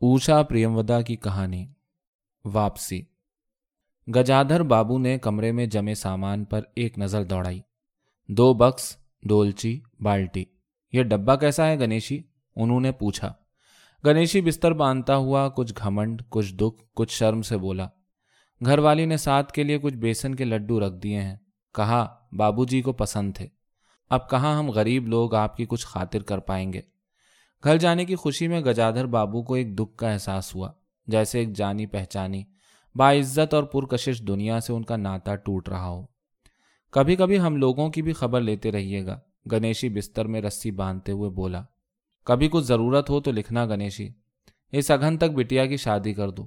اوشا پریمودا کی کہانی، واپسی۔ گجادھر بابو نے کمرے میں جمے سامان پر ایک نظر دوڑائی۔ دو بکس، ڈولچی، بالٹی۔ یہ ڈبہ کیسا ہے گنیشی؟ انہوں نے پوچھا۔ گنیشی بستر باندھتا ہوا کچھ گھمنڈ، کچھ دکھ، کچھ شرم سے بولا۔ گھر والی نے ساتھ کے لیے کچھ بیسن کے لڈو رکھ دیے ہیں۔ کہا، بابو جی کو پسند تھے۔ اب کہاں ہم غریب لوگ آپ کی کچھ خاطر کر پائیں گے؟ گھر جانے کی خوشی میں گجادھر بابو کو ایک دکھ کا احساس ہوا، جیسے ایک جانی پہچانی۔ باعزت اور پرکشش دنیا سے ان کا ناتا ٹوٹ رہا ہو۔ کبھی کبھی ہم لوگوں کی بھی خبر لیتے رہیے گا، گنیشی بستر میں رسی باندھتے ہوئے بولا۔ کبھی کچھ ضرورت ہو تو لکھنا گنیشی، اس اگن تک بٹیا کی شادی کر دو۔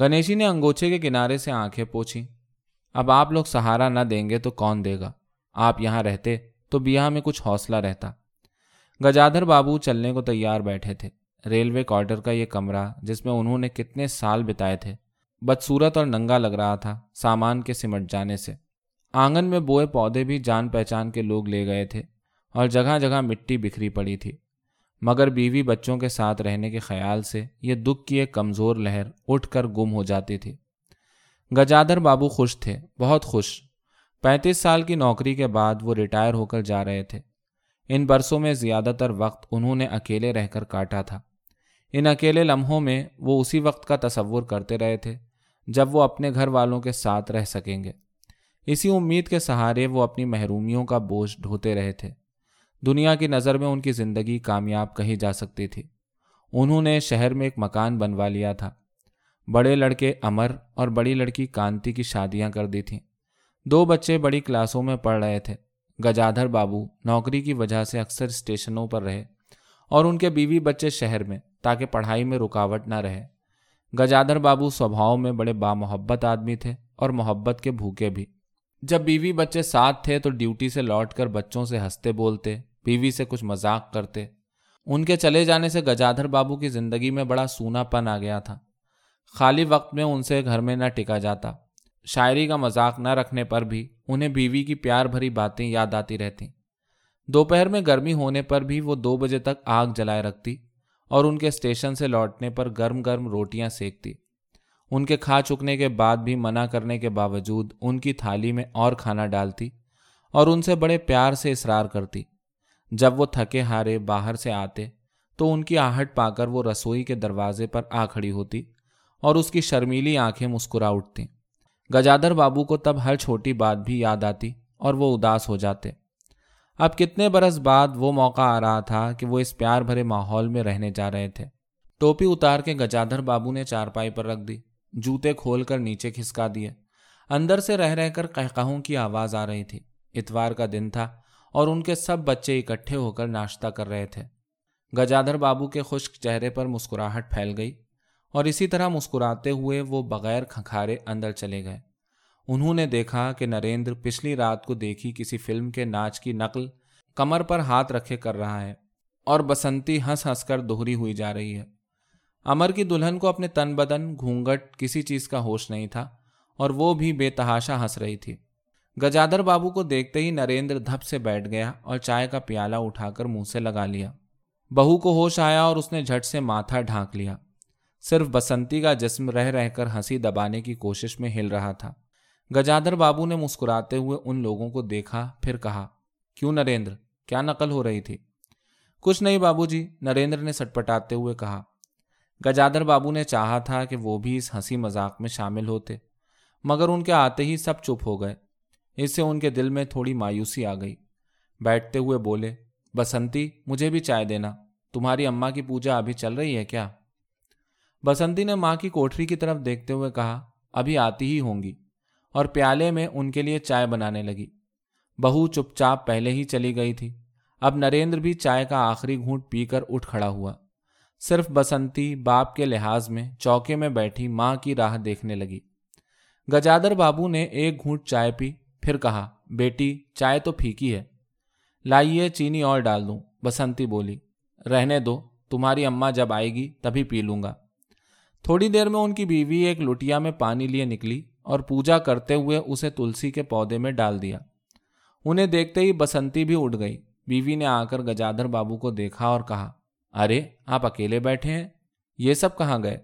گنیشی نے انگوچھے کے کنارے سے آنکھیں پوچھی۔ اب آپ لوگ سہارا نہ دیں گے تو کون دے گا؟ آپ یہاں رہتے تو بیاہ میں کچھ حوصلہ رہتا۔ گجادھر بابو چلنے کو تیار بیٹھے تھے۔ ریلوے کوارٹر کا یہ کمرہ، جس میں انہوں نے کتنے سال بتائے تھے بدسورت اور ننگا لگ رہا تھا سامان کے سمٹ جانے سے۔ آنگن میں بوئے پودے بھی جان پہچان کے لوگ لے گئے تھے اور جگہ جگہ مٹی بکھری پڑی تھی۔ مگر بیوی بچوں کے ساتھ رہنے کے خیال سے یہ دکھ کی ایک کمزور لہر اٹھ کر گم ہو جاتی تھی۔ گجادھر بابو خوش تھے، بہت خوش۔ پینتیس سال کی نوکری کے بعد وہ ریٹائر ہو کر جا رہے تھے۔ ان برسوں میں زیادہ تر وقت انہوں نے اکیلے رہ کر کاٹا تھا۔ ان اکیلے لمحوں میں وہ اسی وقت کا تصور کرتے رہے تھے جب وہ اپنے گھر والوں کے ساتھ رہ سکیں گے۔ اسی امید کے سہارے وہ اپنی محرومیوں کا بوجھ ڈھوتے رہے تھے۔ دنیا کی نظر میں ان کی زندگی کامیاب کہی جا سکتی تھی۔ انہوں نے شہر میں ایک مکان بنوا لیا تھا۔ بڑے لڑکے امر اور بڑی لڑکی کانتی کی شادیاں کر دی تھیں۔ دو بچے بڑی کلاسوں میں پڑھ رہے تھے۔ گجادھر بابو نوکری کی وجہ سے اکثر اسٹیشنوں پر رہے اور ان کے بیوی بچے شہر میں تاکہ پڑھائی میں رکاوٹ نہ رہے۔ گجادھر بابو سوبھاؤ میں بڑے بامحبت آدمی تھے اور محبت کے بھوکے بھی۔ جب بیوی بچے ساتھ تھے تو ڈیوٹی سے لوٹ کر بچوں سے ہنستے بولتے، بیوی سے کچھ مذاق کرتے۔ ان کے چلے جانے سے گجادھر بابو کی زندگی میں بڑا سونا پن آ گیا تھا۔ خالی وقت میں ان سے گھر میں نہ ٹکا جاتا۔ شاعری کا مذاق نہ رکھنے پر بھی انہیں بیوی کی پیار بھری باتیں یاد آتی رہتی۔ دوپہر میں گرمی ہونے پر بھی وہ دو بجے تک آگ جلائے رکھتی اور ان کے اسٹیشن سے لوٹنے پر گرم گرم روٹیاں سیکتی۔ ان کے کھا چکنے کے بعد بھی منع کرنے کے باوجود ان کی تھالی میں اور کھانا ڈالتی اور ان سے بڑے پیار سے اصرار کرتی۔ جب وہ تھکے ہارے باہر سے آتے تو ان کی آہٹ پا کر وہ رسوئی کے دروازے پر آ کھڑی ہوتی اور اس کی شرمیلی آنکھیں مسکرا اٹھتیں۔ گجادر بابو کو تب ہر چھوٹی بات بھی یاد آتی اور وہ اداس ہو جاتے۔ اب کتنے برس بعد وہ موقع آ رہا تھا کہ وہ اس پیار بھرے ماحول میں رہنے جا رہے تھے۔ ٹوپی اتار کے گجادھر بابو نے چارپائی پر رکھ دی، جوتے کھول کر نیچے کھسکا دیے۔ اندر سے رہ رہ کر کہوں کی آواز آ رہی تھی۔ اتوار کا دن تھا اور ان کے سب بچے اکٹھے ہو کر ناشتہ کر رہے تھے۔ گجادھر بابو کے خشک چہرے پر مسکراہٹ پھیل گئی۔ اور اسی طرح مسکراتے ہوئے وہ بغیر کھنکھارے اندر چلے گئے۔ انہوں نے دیکھا کہ نریندر پچھلی رات کو دیکھی کسی فلم کے ناچ کی نقل کمر پر ہاتھ رکھے کر رہا ہے اور بسنتی ہنس ہنس کر دوہری ہوئی جا رہی ہے۔ امر کی دلہن کو اپنے تن بدن، گھونگٹ، کسی چیز کا ہوش نہیں تھا اور وہ بھی بے تحاشا ہنس رہی تھی۔ گجادر بابو کو دیکھتے ہی نریندر دھپ سے بیٹھ گیا اور چائے کا پیالہ اٹھا کر منہ سے لگا لیا۔ بہو کو ہوش آیا اور اس نے جھٹ سے ماتھا ڈھانک لیا۔ صرف بسنتی کا جسم رہ رہ کر ہنسی دبانے کی کوشش میں ہل رہا تھا۔ گجادر بابو نے مسکراتے ہوئے ان لوگوں کو دیکھا، پھر کہا، کیوں نریندر؟ کیا نقل ہو رہی تھی؟ کچھ نہیں بابو جی نریندر نے سٹپٹاتے ہوئے کہا گجادر بابو نے چاہا تھا کہ وہ بھی اس ہنسی مذاق میں شامل ہوتے، مگر ان کے آتے ہی سب چپ ہو گئے۔ اس سے ان کے دل میں تھوڑی مایوسی آ گئی۔ بیٹھتے ہوئے بولے، بسنتی، مجھے بھی چائے دینا، تمہاری اماں کی پوجا ابھی چل رہی ہے کیا؟ بسنتی نے ماں کی کوٹری کی طرف دیکھتے ہوئے کہا، ابھی آتی ہی ہوں گی۔ اور پیالے میں ان کے لیے چائے بنانے لگی۔ بہو چپ چاپ پہلے ہی چلی گئی تھی۔ اب نریندر بھی چائے کا آخری گھونٹ پی کر اٹھ کھڑا ہوا۔ صرف بسنتی باپ کے لحاظ میں چوکے میں بیٹھی ماں کی راہ دیکھنے لگی۔ گجادر بابو نے ایک گھونٹ چائے پی، پھر کہا، بیٹی، چائے تو پھیکی ہے۔ لائیے، چینی اور ڈال دوں، بسنتی بولی۔ رہنے دو، تمہاری اماں جب آئے گی تبھی پی لوں گا۔ تھوڑی دیر میں ان کی بیوی ایک لٹیا میں پانی لیے نکلی اور پوجا کرتے ہوئے اسے تلسی کے پودے میں ڈال دیا۔ انہیں دیکھتے ہی بسنتی بھی اٹھ گئی۔ بیوی نے آ کر گجادر بابو کو دیکھا اور کہا، ارے، آپ اکیلے بیٹھے ہیں؟ یہ سب کہاں گئے؟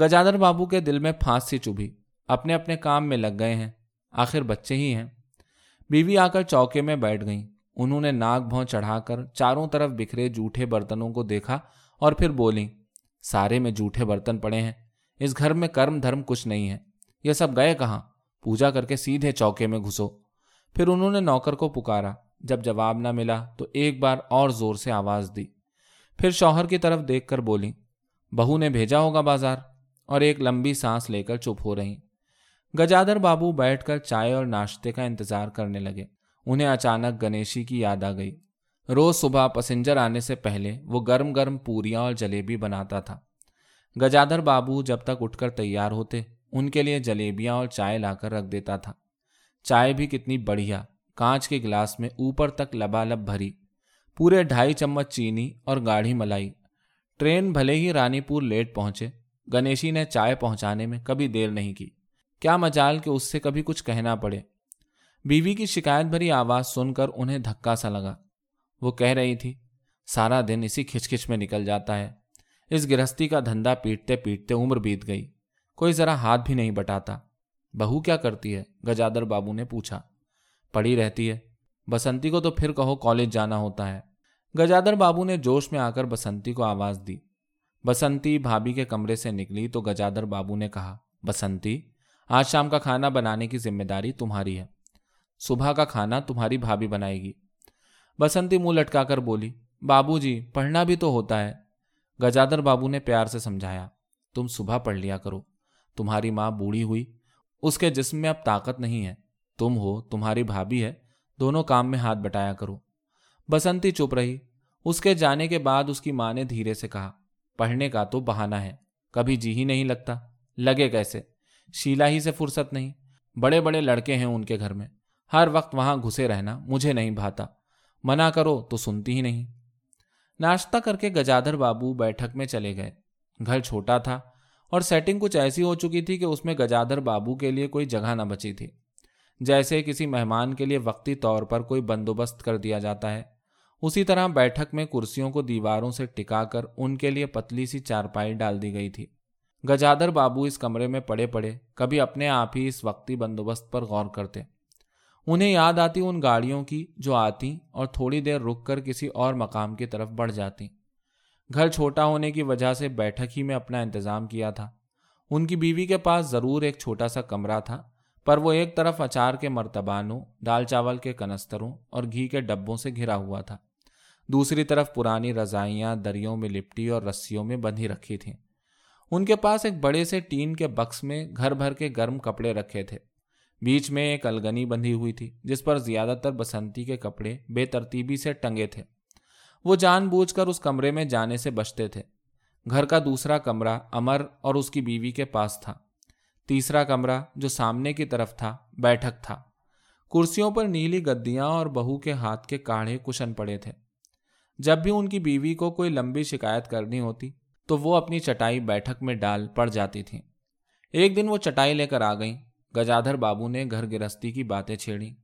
گجادر بابو کے دل میں پھانس سی چبھی۔ اپنے اپنے کام میں لگ گئے ہیں۔ آخر بچے ہی ہیں۔ بیوی آ کر چوکے میں بیٹھ گئیں۔ انہوں نے ناک بھون چڑھا کر چاروں طرف بکھرے جھوٹے برتنوں کو دیکھا اور پھر بولیں سارے میں جھوٹے برتن پڑے ہیں۔ اس گھر میں کرم دھرم کچھ نہیں ہے۔ یہ سب گئے کہاں؟ پوجا کر کے سیدھے چوکے میں گھسو۔ پھر انہوں نے نوکر کو پکارا۔ جب جواب نہ ملا تو ایک بار اور زور سے آواز دی۔ پھر شوہر کی طرف دیکھ کر بولی، بہو نے بھیجا ہوگا بازار؟ اور ایک لمبی سانس لے کر چپ ہو رہی۔ گجادر بابو بیٹھ کر چائے اور ناشتے کا انتظار کرنے لگے۔ انہیں اچانک گنیشی کی یاد آ گئی۔ روز صبح پسنجر آنے سے پہلے وہ گرم گرم پوریاں اور جلیبی بناتا تھا۔ گجادر بابو جب تک اٹھ کر تیار ہوتے، ان کے لیے جلیبیاں اور چائے لا کر رکھ دیتا تھا۔ چائے بھی کتنی بڑھیا، کانچ کے گلاس میں اوپر تک لبالب بھری۔ پورے ڈھائی چمچ چینی اور گاڑھی ملائی۔ ٹرین بھلے ہی رانی پور لیٹ پہنچے۔ گنیشی نے چائے پہنچانے میں کبھی دیر نہیں کی۔ کیا مجال کہ اس سے کبھی کچھ کہنا پڑے۔ بیوی کی شکایت بھری آواز سن کر انہیں دھکا سا لگا۔ وہ کہہ رہی تھی، سارا دن اسی کھچ کھچ میں نکل جاتا ہے۔ اس گرہستی کا دھندا پیٹتے پیٹتے عمر بیت گئی۔ کوئی ذرا ہاتھ بھی نہیں بٹاتا۔ بہو کیا کرتی ہے؟ گجادر بابو نے پوچھا۔ پڑی رہتی ہے۔ بسنتی کو تو پھر کہو کالج جانا ہوتا ہے۔ گجادر بابو نے جوش میں آ کر بسنتی کو آواز دی۔ بسنتی بھابھی کے کمرے سے نکلی تو گجادر بابو نے کہا، بسنتی، آج شام کا کھانا بنانے کی ذمہ داری تمہاری ہے۔ صبح کا کھانا تمہاری بھابھی بنائے گی۔ بسنتی منہ لٹکا کر بولی، بابو جی پڑھنا بھی تو ہوتا ہے۔ گجادر بابو نے پیار سے سمجھایا، تم صبح پڑھ لیا کرو۔ تمہاری ماں بوڑھی ہوئی، اس کے جسم میں اب طاقت نہیں ہے۔ تم ہو، تمہاری بھابھی ہے، دونوں کام میں ہاتھ بٹایا کرو۔ بسنتی چپ رہی۔ اس کے جانے کے بعد اس کی ماں نے دھیرے سے کہا، پڑھنے کا تو بہانہ ہے، کبھی جی ہی نہیں لگتا۔ لگے کیسے؟ شیلا ہی سے فرصت نہیں۔ بڑے بڑے لڑکے ہیں ان کے گھر میں۔ ہر وقت وہاں گھسے رہنا مجھے نہیں بھاتا۔ منع کرو تو سنتی ہی نہیں۔ ناشتہ کر کے گجادر بابو بیٹھک میں چلے گئے۔ گھر چھوٹا تھا اور سیٹنگ کچھ ایسی ہو چکی تھی کہ اس میں گجادر بابو کے لیے کوئی جگہ نہ بچی تھی۔ جیسے کسی مہمان کے لیے وقتی طور پر کوئی بندوبست کر دیا جاتا ہے۔ اسی طرح بیٹھک میں کرسیوں کو دیواروں سے ٹکا کر ان کے لیے پتلی سی چارپائی ڈال دی گئی تھی۔ گجادر بابو اس کمرے میں پڑے پڑے، کبھی اپنے آپ ہی اس وقتی بندوبست پر غور کرتے۔ انہیں یاد آتی ان گاڑیوں کی جو آتی اور تھوڑی دیر رک کر کسی اور مقام کی طرف بڑھ جاتی۔ گھر چھوٹا ہونے کی وجہ سے بیٹھک ہی میں اپنا انتظام کیا تھا۔ ان کی بیوی کے پاس ضرور ایک چھوٹا سا کمرہ تھا، پر وہ ایک طرف اچار کے مرتبانوں، دال چاول کے کنستروں اور گھی کے ڈبوں سے گھرا ہوا تھا۔ دوسری طرف پرانی رضائیاں دریوں میں لپٹی اور رسیوں میں بندھی رکھی تھیں۔ ان کے پاس ایک بڑے سے ٹین کے بکس میں گھر بھر کے گرم کپڑے رکھے تھے۔ بیچ میں ایک الگنی بندھی ہوئی تھی، جس پر زیادہ تر بسنتی کے کپڑے بے ترتیبی سے ٹنگے تھے۔ وہ جان بوجھ کر اس کمرے میں جانے سے بچتے تھے۔ گھر کا دوسرا کمرہ امر اور اس کی بیوی کے پاس تھا۔ تیسرا کمرہ، جو سامنے کی طرف تھا، بیٹھک تھا۔ کرسیوں پر نیلی گدیاں اور بہو کے ہاتھ کے کاڑھے کشن پڑے تھے۔ جب بھی ان کی بیوی کو کوئی لمبی شکایت کرنی ہوتی، تو وہ اپنی چٹائی بیٹھک میں ڈال پڑ جاتی تھی ایک دن وہ چٹائی لے کر آ گئیں۔ گجادھر بابو نے گھر گرستی کی باتیں چھیڑی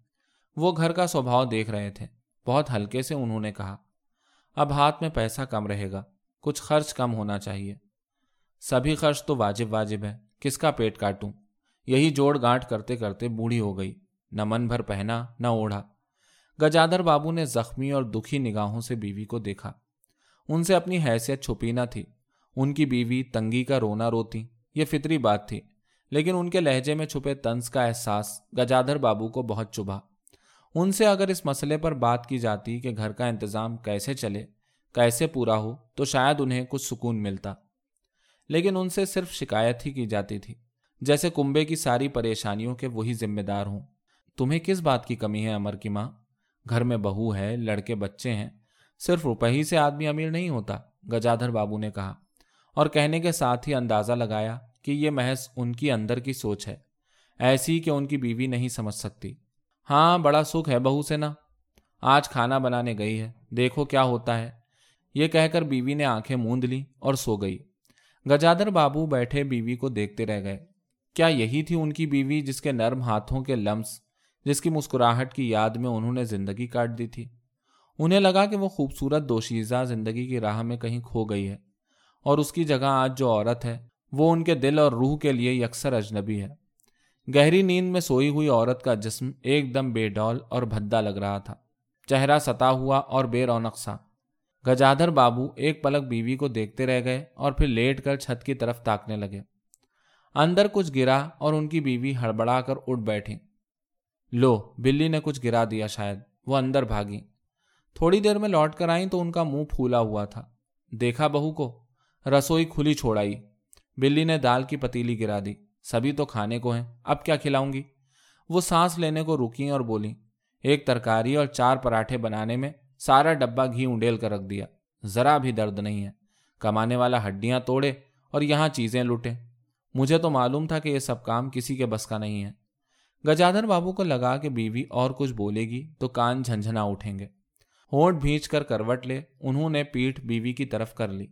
وہ گھر کا سوبھاؤ دیکھ رہے تھے۔ بہت ہلکے سے انہوں نے کہا، اب ہاتھ میں پیسہ کم رہے گا، کچھ خرچ کم ہونا چاہیے۔ سبھی خرچ تو واجب واجب ہے کس کا پیٹ کاٹوں؟ یہی جوڑ گانٹ کرتے کرتے بوڑھی ہو گئی۔ نہ من بھر پہنا، نہ اوڑھا۔ گجادر بابو نے زخمی اور دکھی نگاہوں سے بیوی کو دیکھا۔ ان سے اپنی حیثیت چھپی نہ تھی۔ ان کی بیوی تنگی کا رونا روتی، یہ فطری بات تھی۔ لیکن ان کے لہجے میں چھپے تنز کا احساس گجادر بابو کو بہت چبھا۔ ان سے اگر اس مسئلے پر بات کی جاتی کہ گھر کا انتظام کیسے چلے، کیسے پورا ہو، تو شاید انہیں کچھ سکون ملتا۔ لیکن ان سے صرف شکایت ہی کی جاتی تھی۔ جیسے کنبے کی ساری پریشانیوں کے وہی ذمہ دار ہوں۔ تمہیں کس بات کی کمی ہے امر کی ماں؟ گھر میں بہو ہے، لڑکے بچے ہیں۔ صرف روپے ہی سے آدمی امیر نہیں ہوتا، گجادھر بابو نے کہا۔ اور کہنے کے ساتھ ہی اندازہ لگایا کہ یہ محض ان کی اندر کی سوچ ہے، ایسی کہ ان کی بیوی نہیں سمجھ سکتی۔ ہاں بڑا سکھ ہے بہو سے نا۔ آج کھانا بنانے گئی ہے، دیکھو کیا ہوتا ہے۔ یہ کہہ کر بیوی نے آنکھیں موند لی اور سو گئی۔ گجادر بابو بیٹھے بیوی کو دیکھتے رہ گئے۔ کیا یہی تھی ان کی بیوی جس کے نرم ہاتھوں کے لمس، جس کی مسکراہٹ کی یاد میں انہوں نے زندگی کاٹ دی تھی؟ انہیں لگا کہ وہ خوبصورت دوشیزہ زندگی کی راہ میں کہیں کھو گئی ہے۔ اور اس کی جگہ آج جو عورت ہے وہ ان کے دل اور روح کے لیے یکسر اجنبی ہے گہری نیند میں سوئی ہوئی عورت کا جسم ایک دم بے ڈول اور بھدا لگ رہا تھا۔ چہرہ ستا ہوا اور بے رونق سا۔ گجادھر بابو ایک پلک بیوی کو دیکھتے رہ گئے اور پھر لیٹ کر چھت کی طرف تاکنے لگے۔ اندر کچھ گرا اور ان کی بیوی ہڑبڑا کر اٹھ بیٹھی۔ لو، بلی نے کچھ گرا دیا شاید۔ وہ اندر بھاگی۔ تھوڑی دیر میں لوٹ کر آئیں تو ان کا منہ پھولا ہوا تھا۔ دیکھا بہو کو، رسوئی کھلی چھوڑائی بلی نے دال کی پتیلی گرا دی۔ سبھی تو کھانے کو ہیں، اب کیا کھلاؤں گی؟ وہ سانس لینے کو رکی اور بولی ایک ترکاری اور چار پراٹھے بنانے میں سارا ڈبا گھی انڈیل کر رکھ دیا۔ ذرا بھی درد نہیں ہے۔ کمانے والا ہڈیاں توڑے اور یہاں چیزیں لوٹے مجھے تو معلوم تھا کہ یہ سب کام کسی کے بس کا نہیں ہے۔ گجادر بابو کو لگا کہ بیوی اور کچھ بولے گی تو کان جھنجھنا اٹھیں گے۔ ہونٹ بھینچ کر کروٹ لے، انہوں نے پیٹ بیوی کی طرف کر لی۔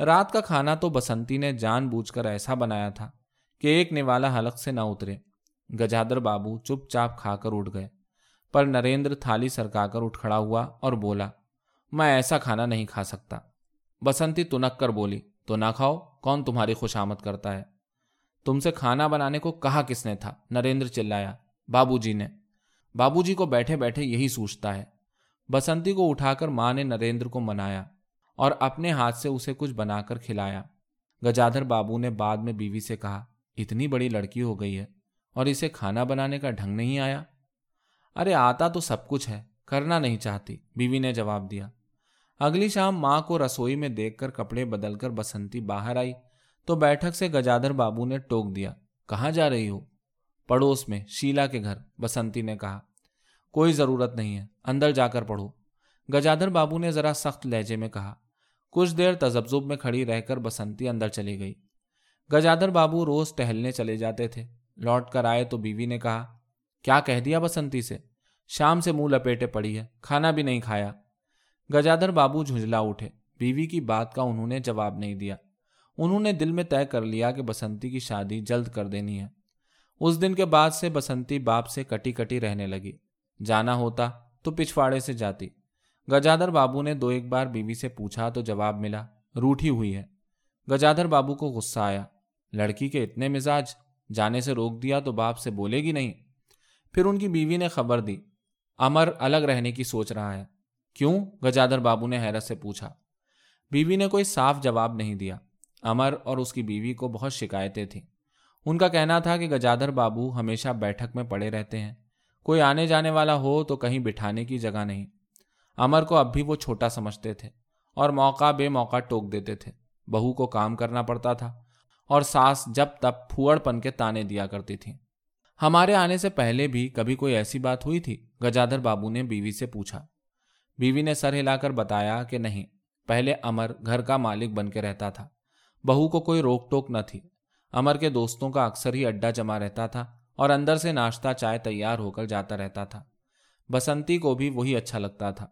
رات کا کھانا تو بسنتی نے جان بوجھ کر ایسا بنایا تھا کہ ایک نوالا حلق سے نہ اترے۔ گجادر بابو چپ چاپ کھا کر اٹھ گئے، پر نریندر تھالی سرکا کر اٹھ کھڑا ہوا اور بولا، میں ایسا کھانا نہیں کھا سکتا۔ بسنتی تنک کر بولی، تو نہ کھاؤ، کون تمہاری خوشامد کرتا ہے؟ تم سے کھانا بنانے کو کہا کس نے تھا؟ نریندر چلایا بابو جی نے۔ بابو جی کو بیٹھے بیٹھے یہی سوچتا ہے۔ بسنتی کو اٹھا کر ماں نے نریندر کو منایا۔ اور اپنے ہاتھ سے اسے کچھ بنا کر کھلایا۔ گجادھر بابو نے بعد میں بیوی سے کہا، اتنی بڑی لڑکی ہو گئی ہے اور اسے کھانا بنانے کا ڈھنگ نہیں آیا۔ ارے، آتا تو سب کچھ ہے، کرنا نہیں چاہتی، بیوی نے جواب دیا۔ اگلی شام ماں کو رسوئی میں دیکھ کر کپڑے بدل کر بسنتی باہر آئی، تو بیٹھک سے گجادر بابو نے ٹوک دیا، کہاں جا رہی ہو؟ پڑوس میں، شیلا کے گھر، بسنتی نے کہا۔ کوئی ضرورت نہیں ہے، اندر جا کر پڑھو۔ گجادر بابو نے ذرا سخت لہجے میں کہا کچھ دیر تجبزب میں کھڑی رہ کر بسنتی اندر چلی گئی۔ گجادر بابو روز ٹہلنے چلے جاتے تھے۔ لوٹ کر آئے تو بیوی نے کہا، کیا کہہ دیا بسنتی سے؟ شام سے منہ لپیٹے پڑی ہے، کھانا بھی نہیں کھایا۔ گجادر بابو جھنجلا اٹھے۔ بیوی کی بات کا انہوں نے جواب نہیں دیا۔ انہوں نے دل میں طے کر لیا کہ بسنتی کی شادی جلد کر دینی ہے۔ اس دن کے بعد سے بسنتی باپ سے کٹی کٹی رہنے لگی۔ جانا ہوتا تو پچھواڑے سے جاتی۔ گجادر بابو نے دو ایک بار بیوی سے پوچھا تو جواب ملا، روٹھی ہوئی ہے۔ گجادر بابو کو غصہ آیا۔ لڑکی کے اتنے مزاج، جانے سے روک دیا تو باپ سے بولے گی نہیں۔ پھر ان کی بیوی نے خبر دی۔ امر الگ رہنے کی سوچ رہا ہے۔ کیوں؟ گجادر بابو نے حیرت سے پوچھا۔ بیوی نے کوئی صاف جواب نہیں دیا۔ امر اور اس کی بیوی کو بہت شکایتیں تھیں۔ ان کا کہنا تھا کہ گجادر بابو ہمیشہ بیٹھک میں پڑے رہتے ہیں۔ کوئی آنے جانے والا ہو تو کہیں بٹھانے کی جگہ نہیں۔ امر کو اب بھی وہ چھوٹا سمجھتے تھے اور موقع بے موقع ٹوک دیتے تھے۔ بہو کو کام کرنا پڑتا تھا اور ساس جب تب پھوڑ پن کے تانے دیا کرتی تھیں۔ ہمارے آنے سے پہلے بھی کبھی کوئی ایسی بات ہوئی تھی؟ گجادر بابو نے بیوی سے پوچھا۔ بیوی نے سر ہلا کر بتایا کہ نہیں، پہلے امر گھر کا مالک بن کے رہتا تھا۔ بہو کو کوئی روک ٹوک نہ تھی۔ امر کے دوستوں کا اکثر ہی اڈا جمع رہتا تھا اور اندر سے ناشتہ چائے تیار ہو کر جاتا رہتا تھا۔ بسنتی کو بھی وہی اچھا لگتا تھا۔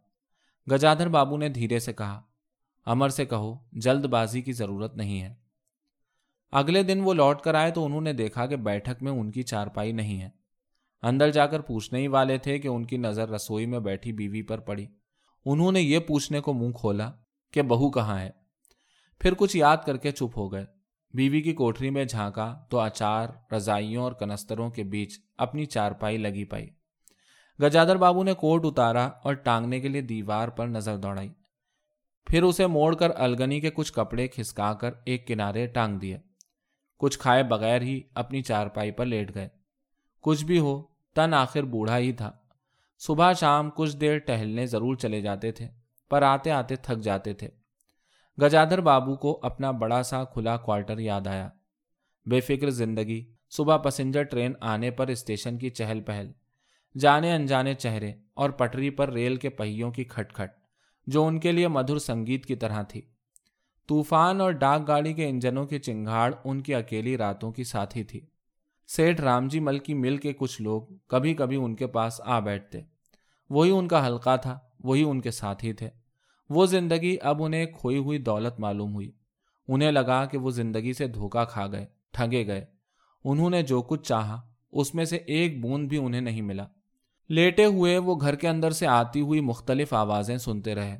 گجادھر بابو نے دھیرے سے کہا، امر سے کہو، جلد بازی کی ضرورت نہیں ہے۔ اگلے دن وہ لوٹ کر آئے تو انہوں نے دیکھا کہ بیٹھک میں ان کی چارپائی نہیں ہے۔ اندر جا کر پوچھنے ہی والے تھے کہ ان کی نظر رسوئی میں بیٹھی بیوی پر پڑی۔ انہوں نے یہ پوچھنے کو منہ کھولا کہ بہو کہاں ہے؟ پھر کچھ یاد کر کے چپ ہو گئے۔ بیوی کی کوٹری میں جھانکا تو اچار، رضائیوں اور کنستروں کے بیچ اپنی چارپائی لگی پائی گجادر بابو نے کوٹ اتارا اور ٹانگنے کے لیے دیوار پر نظر دوڑائی۔ پھر اسے موڑ کر الگنی کے کچھ کپڑے کھسکا کر ایک کنارے ٹانگ دیے۔ کچھ کھائے بغیر ہی اپنی چارپائی پر لیٹ گئے۔ کچھ بھی ہو، تن آخر بوڑھا ہی تھا۔ صبح شام کچھ دیر ٹہلنے ضرور چلے جاتے تھے، پر آتے آتے تھک جاتے تھے۔ گجادر بابو کو اپنا بڑا سا کھلا کوارٹر یاد آیا۔ بے فکر زندگی، صبح پسنجر ٹرین آنے پر اسٹیشن کی چہل پہل۔ جانے انجانے چہرے اور پٹری پر ریل کے پہیوں کی کھٹ کھٹ، جو ان کے لیے مدھر سنگیت کی طرح تھی۔ طوفان اور ڈاک گاڑی کے انجنوں کی چنگاڑ ان کی اکیلی راتوں کی ساتھی تھی۔ سیٹھ رام جی مل کی مل کے کچھ لوگ کبھی کبھی ان کے پاس آ بیٹھتے۔ وہی ان کا حلقہ تھا، وہی ان کے ساتھی تھے۔ وہ زندگی اب انہیں کھوئی ہوئی دولت معلوم ہوئی۔ انہیں لگا کہ وہ زندگی سے دھوکا کھا گئے، ٹھگے گئے۔ انہوں نے جو کچھ چاہا، اس میں سے ایک بوند بھی انہیں نہیں ملا۔ لیٹے ہوئے وہ گھر کے اندر سے آتی ہوئی مختلف آوازیں سنتے رہے۔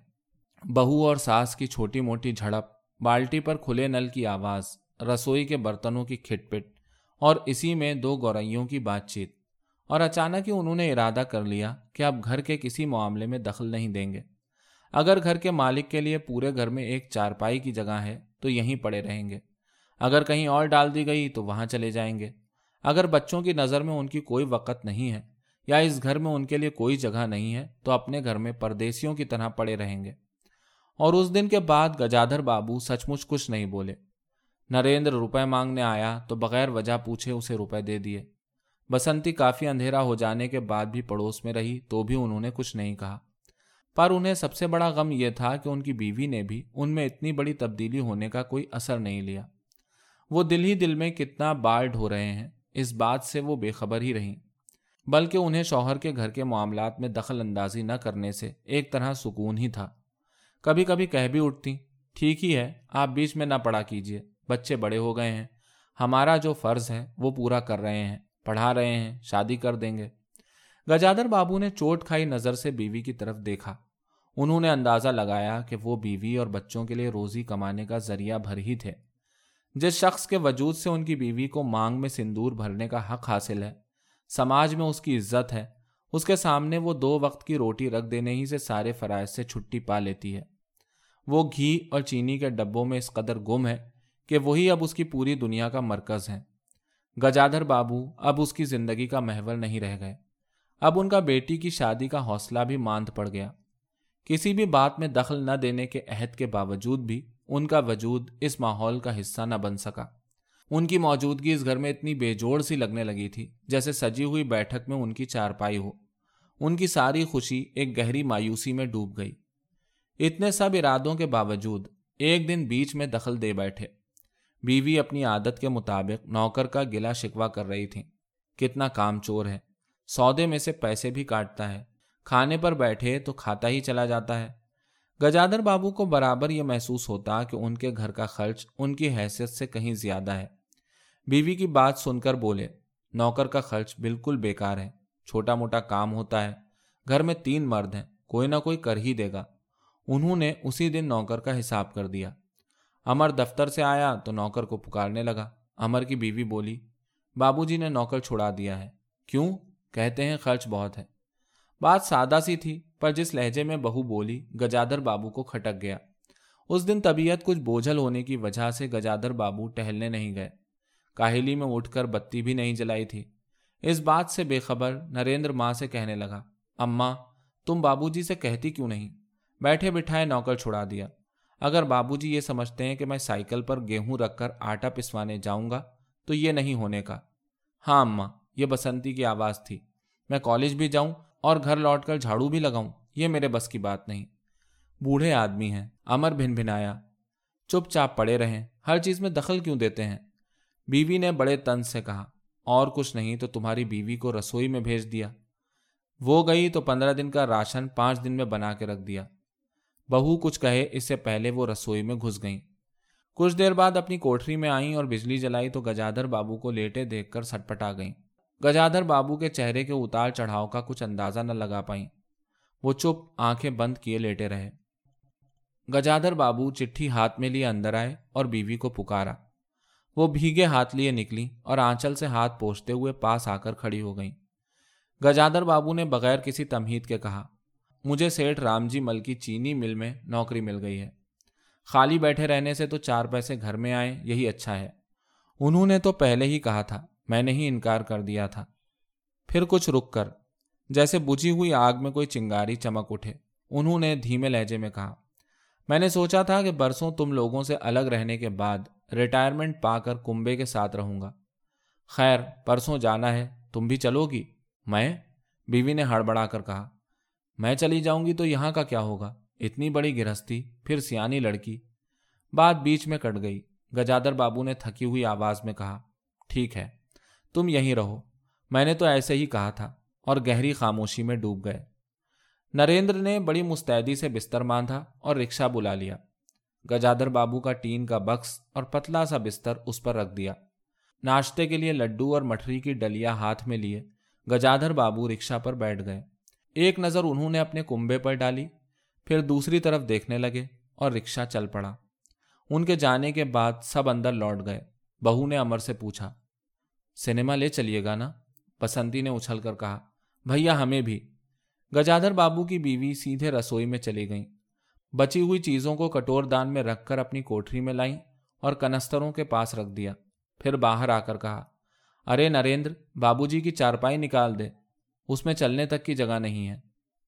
بہو اور ساس کی چھوٹی موٹی جھڑپ، بالٹی پر کھلے نل کی آواز، رسوئی کے برتنوں کی کھٹ پٹ، اور اسی میں دو گورئیوں کی بات چیت۔ اور اچانک ہی انہوں نے ارادہ کر لیا کہ اب گھر کے کسی معاملے میں دخل نہیں دیں گے۔ اگر گھر کے مالک کے لیے پورے گھر میں ایک چارپائی کی جگہ ہے تو یہیں پڑے رہیں گے۔ اگر کہیں اور ڈال دی گئی تو وہاں چلے جائیں گے۔ اگر بچوں کی نظر میں ان کی کوئی وقت نہیں ہے یا اس گھر میں ان کے لیے کوئی جگہ نہیں ہے، تو اپنے گھر میں پردیسیوں کی طرح پڑے رہیں گے۔ اور اس دن کے بعد گجادھر بابو سچ مچ کچھ نہیں بولے۔ نریندر روپے مانگنے آیا تو بغیر وجہ پوچھے اسے روپے دے دیے۔ بسنتی کافی اندھیرا ہو جانے کے بعد بھی پڑوس میں رہی تو بھی انہوں نے کچھ نہیں کہا۔ پر انہیں سب سے بڑا غم یہ تھا کہ ان کی بیوی نے بھی ان میں اتنی بڑی تبدیلی ہونے کا کوئی اثر نہیں لیا۔ وہ دل ہی دل میں کتنا بال ڈھو رہے ہیں، اس بات سے وہ بے خبر ہی رہیں۔ بلکہ انہیں شوہر کے گھر کے معاملات میں دخل اندازی نہ کرنے سے ایک طرح سکون ہی تھا۔ کبھی کبھی کہہ بھی اٹھتی ٹھیک ہی ہے، آپ بیچ میں نہ پڑا کیجیے بچے بڑے ہو گئے ہیں۔ ہمارا جو فرض ہے، وہ پورا کر رہے ہیں، پڑھا رہے ہیں، شادی کر دیں گے۔ گجادر بابو نے چوٹ کھائی نظر سے بیوی کی طرف دیکھا۔ انہوں نے اندازہ لگایا کہ وہ بیوی اور بچوں کے لیے روزی کمانے کا ذریعہ بھر ہی تھے۔ جس شخص کے وجود سے ان کی بیوی کو مانگ میں سندور بھرنے کا حق حاصل ہے سماج میں اس کی عزت ہے۔ اس کے سامنے وہ دو وقت کی روٹی رکھ دینے ہی سے سارے فرائض سے چھٹی پا لیتی ہے۔ وہ گھی اور چینی کے ڈبوں میں اس قدر گم ہے کہ وہی اب اس کی پوری دنیا کا مرکز ہے۔ گجادھر بابو اب اس کی زندگی کا محور نہیں رہ گئے۔ اب ان کا بیٹی کی شادی کا حوصلہ بھی ماند پڑ گیا۔ کسی بھی بات میں دخل نہ دینے کے عہد کے باوجود بھی ان کا وجود اس ماحول کا حصہ نہ بن سکا۔ ان کی موجودگی اس گھر میں اتنی بے جوڑ سی لگنے لگی تھی جیسے سجی ہوئی بیٹھک میں ان کی چارپائی ہو۔ ان کی ساری خوشی ایک گہری مایوسی میں ڈوب گئی۔ اتنے سب ارادوں کے باوجود ایک دن بیچ میں دخل دے بیٹھے۔ بیوی اپنی عادت کے مطابق نوکر کا گلا شکوا کر رہی تھی کتنا کام چور ہے۔ سودے میں سے پیسے بھی کاٹتا ہے۔ کھانے پر بیٹھے تو کھاتا ہی چلا جاتا ہے۔ گجادر بابو کو برابر یہ محسوس ہوتا کہ ان کے گھر کا خرچ ان کی حیثیت سے کہیں زیادہ ہے۔ بیوی کی بات سن کر بولے، نوکر کا خرچ بالکل بیکار ہے، چھوٹا موٹا کام ہوتا ہے، گھر میں تین مرد ہیں، کوئی نہ کوئی کر ہی دے گا۔ انہوں نے اسی دن نوکر کا حساب کر دیا۔ امر دفتر سے آیا تو نوکر کو پکارنے لگا۔ امر کی بیوی بولی، بابو جی نے نوکر چھڑا دیا ہے۔ کیوں؟ کہتے ہیں خرچ بہت ہے۔ بات سادہ سی تھی، پر جس لہجے میں بہو بولی، گجادر بابو کو کھٹک گیا۔ اس دن طبیعت کچھ بوجھل ہونے کی وجہ سے گجادر بابو ٹہلنے نہیں گئے۔ کاہلی میں اٹھ کر بتی بھی نہیں جلائی تھی۔ اس بات سے بے خبر نریندر ماں سے کہنے لگا، اماں، تم بابو جی سے کہتی کیوں نہیں؟ بیٹھے بٹھائے نوکر چھڑا دیا۔ اگر بابو جی یہ سمجھتے ہیں کہ میں سائیکل پر گیہوں رکھ کر آٹا پسوانے جاؤں گا، تو یہ نہیں ہونے کا۔ ہاں اماں، یہ بسنتی کی آواز تھی۔ میں کالج بھی جاؤں اور گھر لوٹ کر جھاڑو بھی لگاؤں، یہ میرے بس کی بات نہیں۔ بوڑھے آدمی ہیں، امر بھن بھنایا چپ چاپ پڑے رہیں، ہر چیز میں دخل کیوں دیتے ہیں؟ بیوی نے بڑے تن سے کہا، اور کچھ نہیں تو تمہاری بیوی کو رسوئی میں بھیج دیا۔ وہ گئی تو پندرہ دن کا راشن پانچ دن میں بنا کے رکھ دیا۔ بہو کچھ کہے، اس سے پہلے وہ رسوئی میں گھس گئیں۔ کچھ دیر بعد اپنی کوٹری میں آئیں اور بجلی جلائی تو گجادر بابو کو لیٹے دیکھ کر سٹپٹا گئیں۔ گجادر بابو کے چہرے کے اتار چڑھاؤ کا کچھ اندازہ نہ لگا پائیں۔ وہ چپ آنکھیں بند کیے لیٹے رہے۔ گجادر بابو چٹھی ہاتھ میں لیے اندر آئے اور بیوی کو پکارا۔ وہ بھیگے ہاتھ لیے نکلی اور آنچل سے ہاتھ پوچھتے ہوئے پاس آ کر کھڑی ہو گئیں۔ گجادر بابو نے بغیر کسی تمہید کے کہا، مجھے سیٹھ رام جی مل کی چینی مل میں نوکری مل گئی ہے۔ خالی بیٹھے رہنے سے تو چار پیسے گھر میں آئے یہی اچھا ہے۔ انہوں نے تو پہلے ہی کہا تھا۔ میں نے ہی انکار کر دیا تھا۔ پھر کچھ رک کر، جیسے بجھی ہوئی آگ میں کوئی چنگاری چمک اٹھے، انہوں نے دھیمے لہجے میں کہا، میں نے سوچا تھا کہ برسوں تم لوگوں سے الگ رہنے کے بعد ریٹائرمنٹ پا کر کنبے کے ساتھ رہوں گا۔ خیر، پرسوں جانا ہے، تم بھی چلو گی۔ میں؟ بیوی نے ہڑبڑا کر کہا، میں چلی جاؤں گی تو یہاں کا کیا ہوگا؟ اتنی بڑی گرہستی، پھر سیانی لڑکی۔ بات بیچ میں کٹ گئی۔ گجادر بابو نے تھکی ہوئی آواز میں کہا، ٹھیک ہے۔ تم یہیں رہو۔ میں نے تو ایسے ہی کہا تھا اور گہری خاموشی میں ڈوب گئے۔ نریندر نے بڑی مستعدی سے بستر باندھا اور رکشا بلا لیا۔ گجادر بابو کا ٹین کا بکس اور پتلا سا بستر اس پر رکھ دیا۔ ناشتے کے لیے لڈو اور مٹری کی ڈلیا ہاتھ میں لیے گجادر بابو رکشا پر بیٹھ گئے۔ ایک نظر انہوں نے اپنے کنبے پر ڈالی، پھر دوسری طرف دیکھنے لگے اور رکشا چل پڑا۔ ان کے جانے کے بعد سب اندر لوٹ گئے۔ بہو نے امر سے پوچھا سنیما لے چلیے گا نا بسنتی نے اچھل کر کہا، بھیا، ہمیں بھی۔ گجادر بابو کی بیوی سیدھے رسوئی میں چلی گئیں۔ بچی ہوئی چیزوں کو کٹور دان میں رکھ کر اپنی کوٹری میں لائیں اور کنستروں کے پاس رکھ دیا۔ پھر باہر آ کر کہا، ارے نریندر، بابو جی کی چارپائی نکال دے۔ اس میں چلنے تک کی جگہ نہیں ہے۔